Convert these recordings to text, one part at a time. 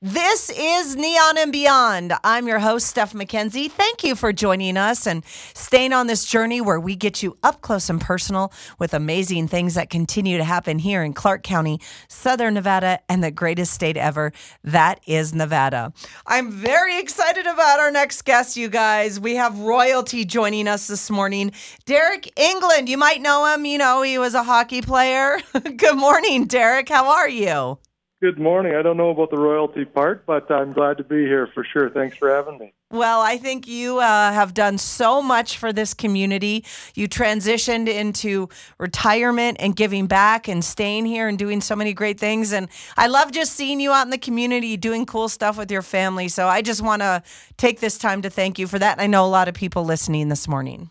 This is Neon and Beyond. I'm your host, Steph McKenzie. Thank you for joining us and staying on this journey where we get you up close and personal with amazing things that continue to happen here in Clark County, Southern Nevada, and the greatest state ever. That is Nevada. I'm very excited about our next guest, you guys. We have royalty joining us this morning. Deryk Engelland, you might know him. You know, he was a hockey player. Good morning, Deryk. How are you? Good morning. I don't know about the royalty part, but I'm glad to be here for sure. Thanks for having me. Well, I think you uh, have done so much for this community. You transitioned into retirement and giving back and staying here and doing so many great things. And I love just seeing you out in the community doing cool stuff with your family. So I just want to take this time to thank you for that. I know a lot of people listening this morning.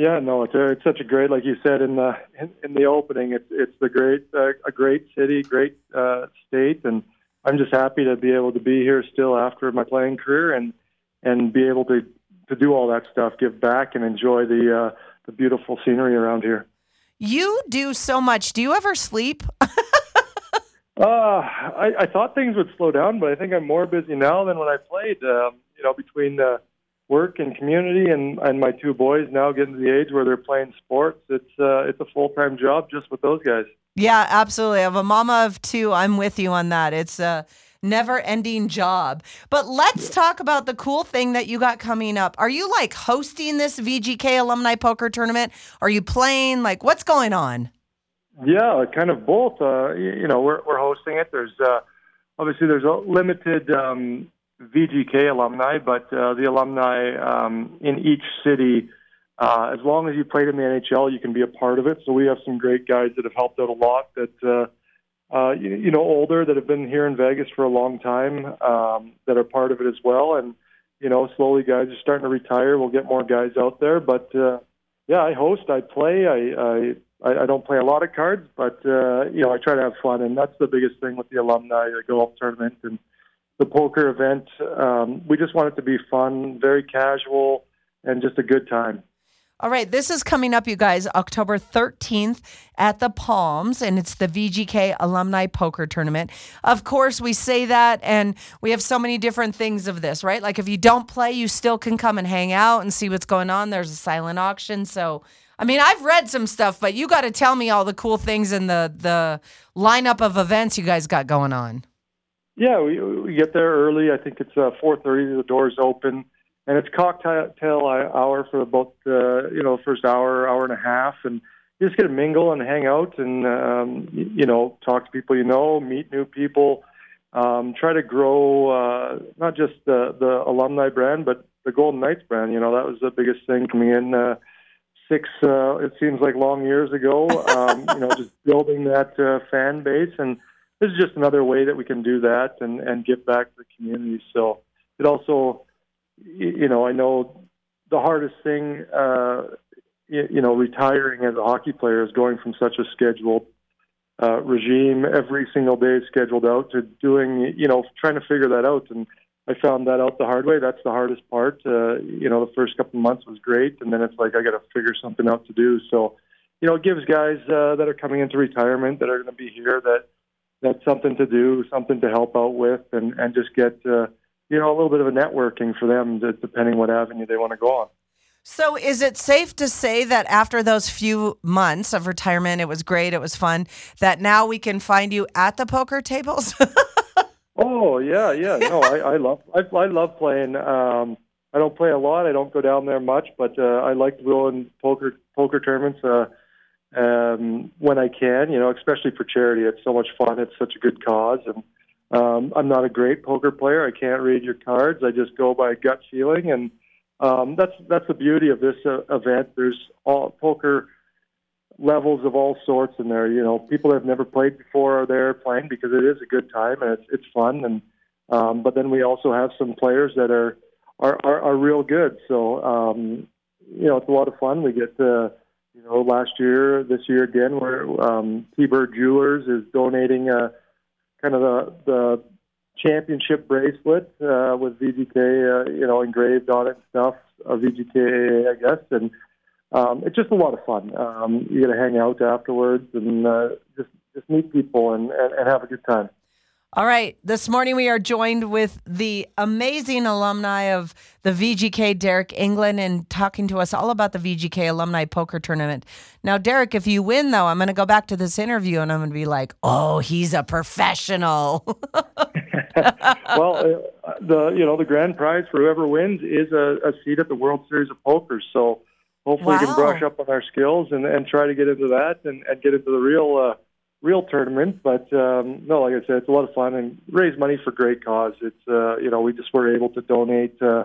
Yeah, no, it's, a, it's such a great, like you said in the in, in the opening, it's it's the great uh, a great city, great uh, state, and I'm just happy to be able to be here still after my playing career and and be able to to do all that stuff, give back, and enjoy the uh, the beautiful scenery around here. You do so much. Do you ever sleep? uh, I, I thought things would slow down, but I think I'm more busy now than when I played. Um, you know, between the work and community and and my two boys now getting to the age where they're playing sports it's uh it's a full-time job just with those guys. Yeah absolutely. I have a mama of two. I'm with you on that. It's a never ending job. But let's talk about the cool thing that you got coming up. Are you like hosting this vgk alumni poker tournament? Are you playing? Like what's going on? Yeah kind of both. Uh you know we're we're hosting it. There's uh obviously there's a limited um VGK alumni, but uh, the alumni um, in each city, uh, as long as you played in the NHL, you can be a part of it. So we have some great guys that have helped out a lot that, uh, uh, you, you know, older that have been here in Vegas for a long time um, that are part of it as well. And, you know, slowly guys are starting to retire. We'll get more guys out there. But, uh, yeah, I host, I play, I, I, I don't play a lot of cards, but, uh, you know, I try to have fun. And that's the biggest thing with the alumni, the golf tournament and, the poker event. Um, we just want it to be fun, very casual, and just a good time. All right, this is coming up, you guys, October 13th at the Palms, and it's the VGK Alumni Poker Tournament. Of course, we say that, and we have so many different things of this, right? Like if you don't play, you still can come and hang out and see what's going on. There's a silent auction. So, I mean, I've read some stuff, but you got to tell me all the cool things and the, the lineup of events you guys got going on. Yeah, we, we get there early. I think it's uh, 4:30. The doors open, and it's cocktail hour for about uh, you know first hour, hour and a half, and you just get to mingle and hang out, and um, you know talk to people you know, meet new people, um, try to grow uh, not just the the alumni brand, but the Golden Knights brand. You know that was the biggest thing coming in. Uh, six, uh, it seems like long years ago. Um, you know, just building that uh, fan base and this is just another way that we can do that and, and give back to the community. So it also, you know, I know the hardest thing, uh, you know, retiring as a hockey player is going from such a scheduled uh, regime every single day scheduled out to doing, you know, trying to figure that out. And I found that out the hard way. That's the hardest part. Uh, you know, the first couple months was great, and then it's like I got to figure something out to do. So, you know, it gives guys uh, that are coming into retirement that are going to be here that that's something to do, something to help out with, and and just get uh, you know a little bit of a networking for them, depending what avenue they want to go on. So, is it safe to say that after those few months of retirement, it was great, it was fun, that now we can find you at the poker tables? oh yeah, yeah. No, I, I love I, I love playing. Um, I don't play a lot. I don't go down there much, but uh, I like to go in poker poker tournaments. Uh, um, when I can, you know, especially for charity. It's so much fun. It's such a good cause. And um, I'm not a great poker player. I can't read your cards. I just go by gut feeling. And um, that's that's the beauty of this uh, event. There's all poker levels of all sorts in there. You know, people that have never played before are there playing because it is a good time and it's it's fun. And um, but then we also have some players that are are are, are real good. So um, you know, it's a lot of fun. We get to you know, last year, this year again, where um, T-Bird Jewelers is donating a, uh, kind of the, the championship bracelet uh, with VGK, uh, you know, engraved on it and stuff, uh, VGK, I guess, and um, it's just a lot of fun. Um, you get to hang out afterwards and uh, just just meet people and, and, and have a good time. All right. This morning we are joined with the amazing alumni of the VGK, Deryk Engelland, and talking to us all about the VGK Alumni Poker Tournament. Now, Deryk, if you win, though, I'm going to go back to this interview and I'm going to be like, oh, he's a professional. well, uh, the you know the grand prize for whoever wins is a, a seat at the World Series of Poker. So hopefully wow. we can brush up on our skills and, and try to get into that and, and get into the real. Uh, real tournament. But um, no, like I said, it's a lot of fun and raise money for great cause. It's uh, you know we just were able to donate uh,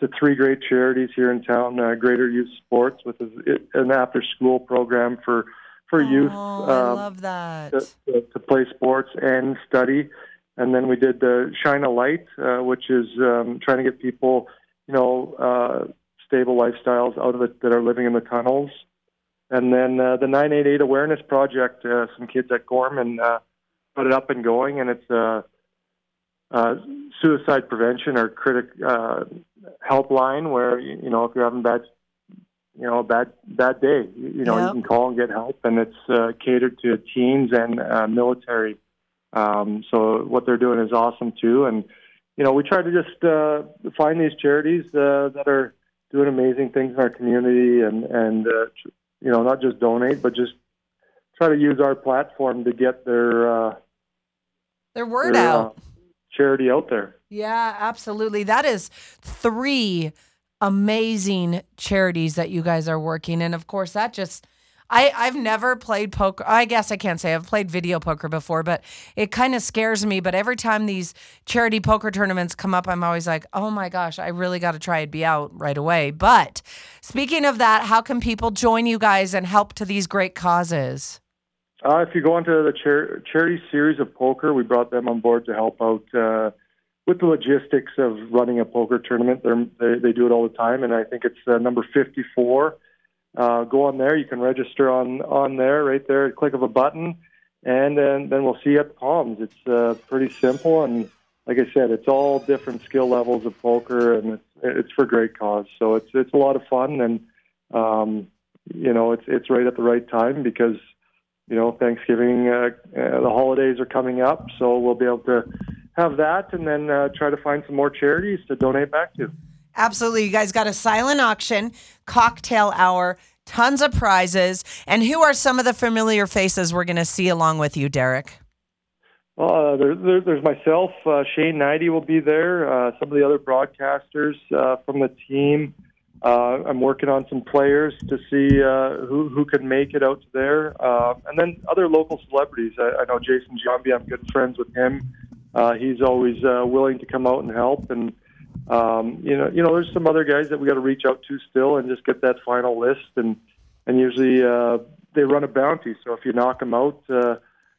to three great charities here in town. Uh, Greater Youth Sports with an after school program for for youth. Oh, um, I love that. To, to, to, play sports and study. And then we did the Shine a Light, uh, which is um, trying to get people, you know, uh, stable lifestyles out of it that are living in the tunnels. And then uh, the 988 Awareness Project, uh, some kids at Gorman uh, put it up and going, and it's a, a suicide prevention or critic uh, helpline where you know if you're having bad, you know, a bad bad day, you know, yep. you can call and get help, and it's uh, catered to teens and uh, military. Um, so what they're doing is awesome too, and you know we try to just uh, find these charities uh, that are doing amazing things in our community and and uh, you know, not just donate, but just try to use our platform to get their uh, their word their, out, uh, charity out there. Yeah, absolutely. That is three amazing charities that you guys are working, and of course, that just I, I've never played poker. I guess I can't say I've played video poker before, but it kind of scares me. But every time these charity poker tournaments come up, I'm always like, oh my gosh, I really got to try and be out right away. But speaking of that, how can people join you guys and help to these great causes? Uh, if you go into the char- charity series of poker, we brought them on board to help out uh, with the logistics of running a poker tournament. They, they do it all the time, and I think it's uh, number 54 uh, go on there. You can register on on there, right there, click of a button, and then then we'll see you at the Palms. It's uh, pretty simple, and like I said, it's all different skill levels of poker, and it's it's for great cause. So it's it's a lot of fun, and um, you know it's it's right at the right time because you know Thanksgiving, uh, uh, the holidays are coming up, so we'll be able to have that, and then uh, try to find some more charities to donate back to. Absolutely. You guys got a silent auction, cocktail hour, tons of prizes. And who are some of the familiar faces we're going to see along with you, Deryk? Well, uh, there, there, there's myself. Uh, Shane Hnidy will be there. Uh, some of the other broadcasters uh, from the team. Uh, I'm working on some players to see uh, who who can make it out there, and then other local celebrities. I, I know Jason Giambi. I'm good friends with him. he's always willing to come out and help and um, you know, you know, there's some other guys that we got to reach out to still and just get that final list. And and usually uh, they run a bounty. So if you knock them out, uh,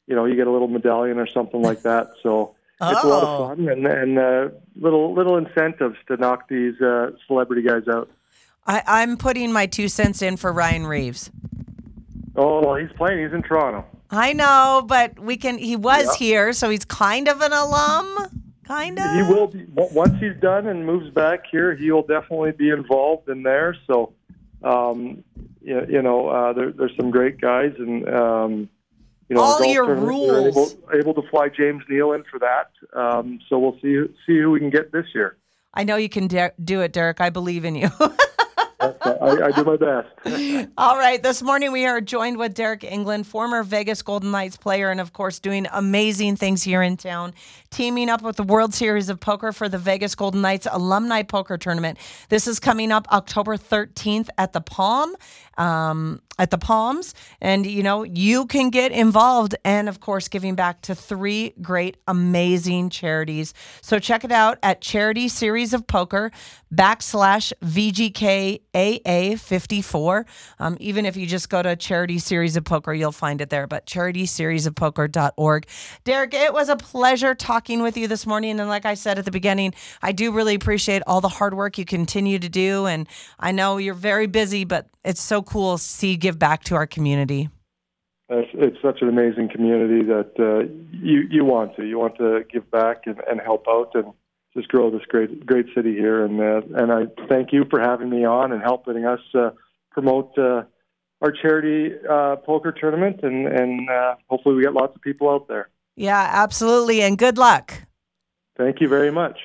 you know, you get a little medallion or something like that. So oh. it's a lot of oh. fun and and uh, little little incentives to knock these uh, celebrity guys out. I, I'm putting my two cents in for Ryan Reaves. Oh, well, he's playing. He's in Toronto. I know, but we can. He was yeah. here, so he's kind of an alum. Kind of. He will be once he's done and moves back here. He will definitely be involved in there. So, um, you, you know, uh, there, there's some great guys, and um, you know, all your rules. Able, able, to fly James Neal in for that. Um, so we'll see see who we can get this year. I know you can de- do it, Deryk. I believe in you. I, I, do my best. All right. This morning we are joined with Deryk Engelland, former Vegas Golden Knights player, and of course doing amazing things here in town, teaming up with the World Series of Poker for the Vegas Golden Knights Alumni Poker Tournament. This is coming up October 13th at the Palm. Um, at the Palms. And, you know, you can get involved and, of course, giving back to three great, amazing charities. So check it out at Charity Series of Poker backslash VGKAA54. Um, even if you just go to Charity Series of Poker, you'll find it there, but Charity Series of charityseriesofpoker.org. Deryk, it was a pleasure talking with you this morning. And like I said at the beginning, I do really appreciate all the hard work you continue to do. And I know you're very busy, but it's so cool to see give back to our community. It's, it's such an amazing community that uh, you you want to you want to give back and, and help out and just grow this great great city here and uh, and I thank you for having me on and helping us uh, promote uh, our charity uh, poker tournament and and uh, hopefully we get lots of people out there. Yeah, absolutely. And good luck. Thank you very much.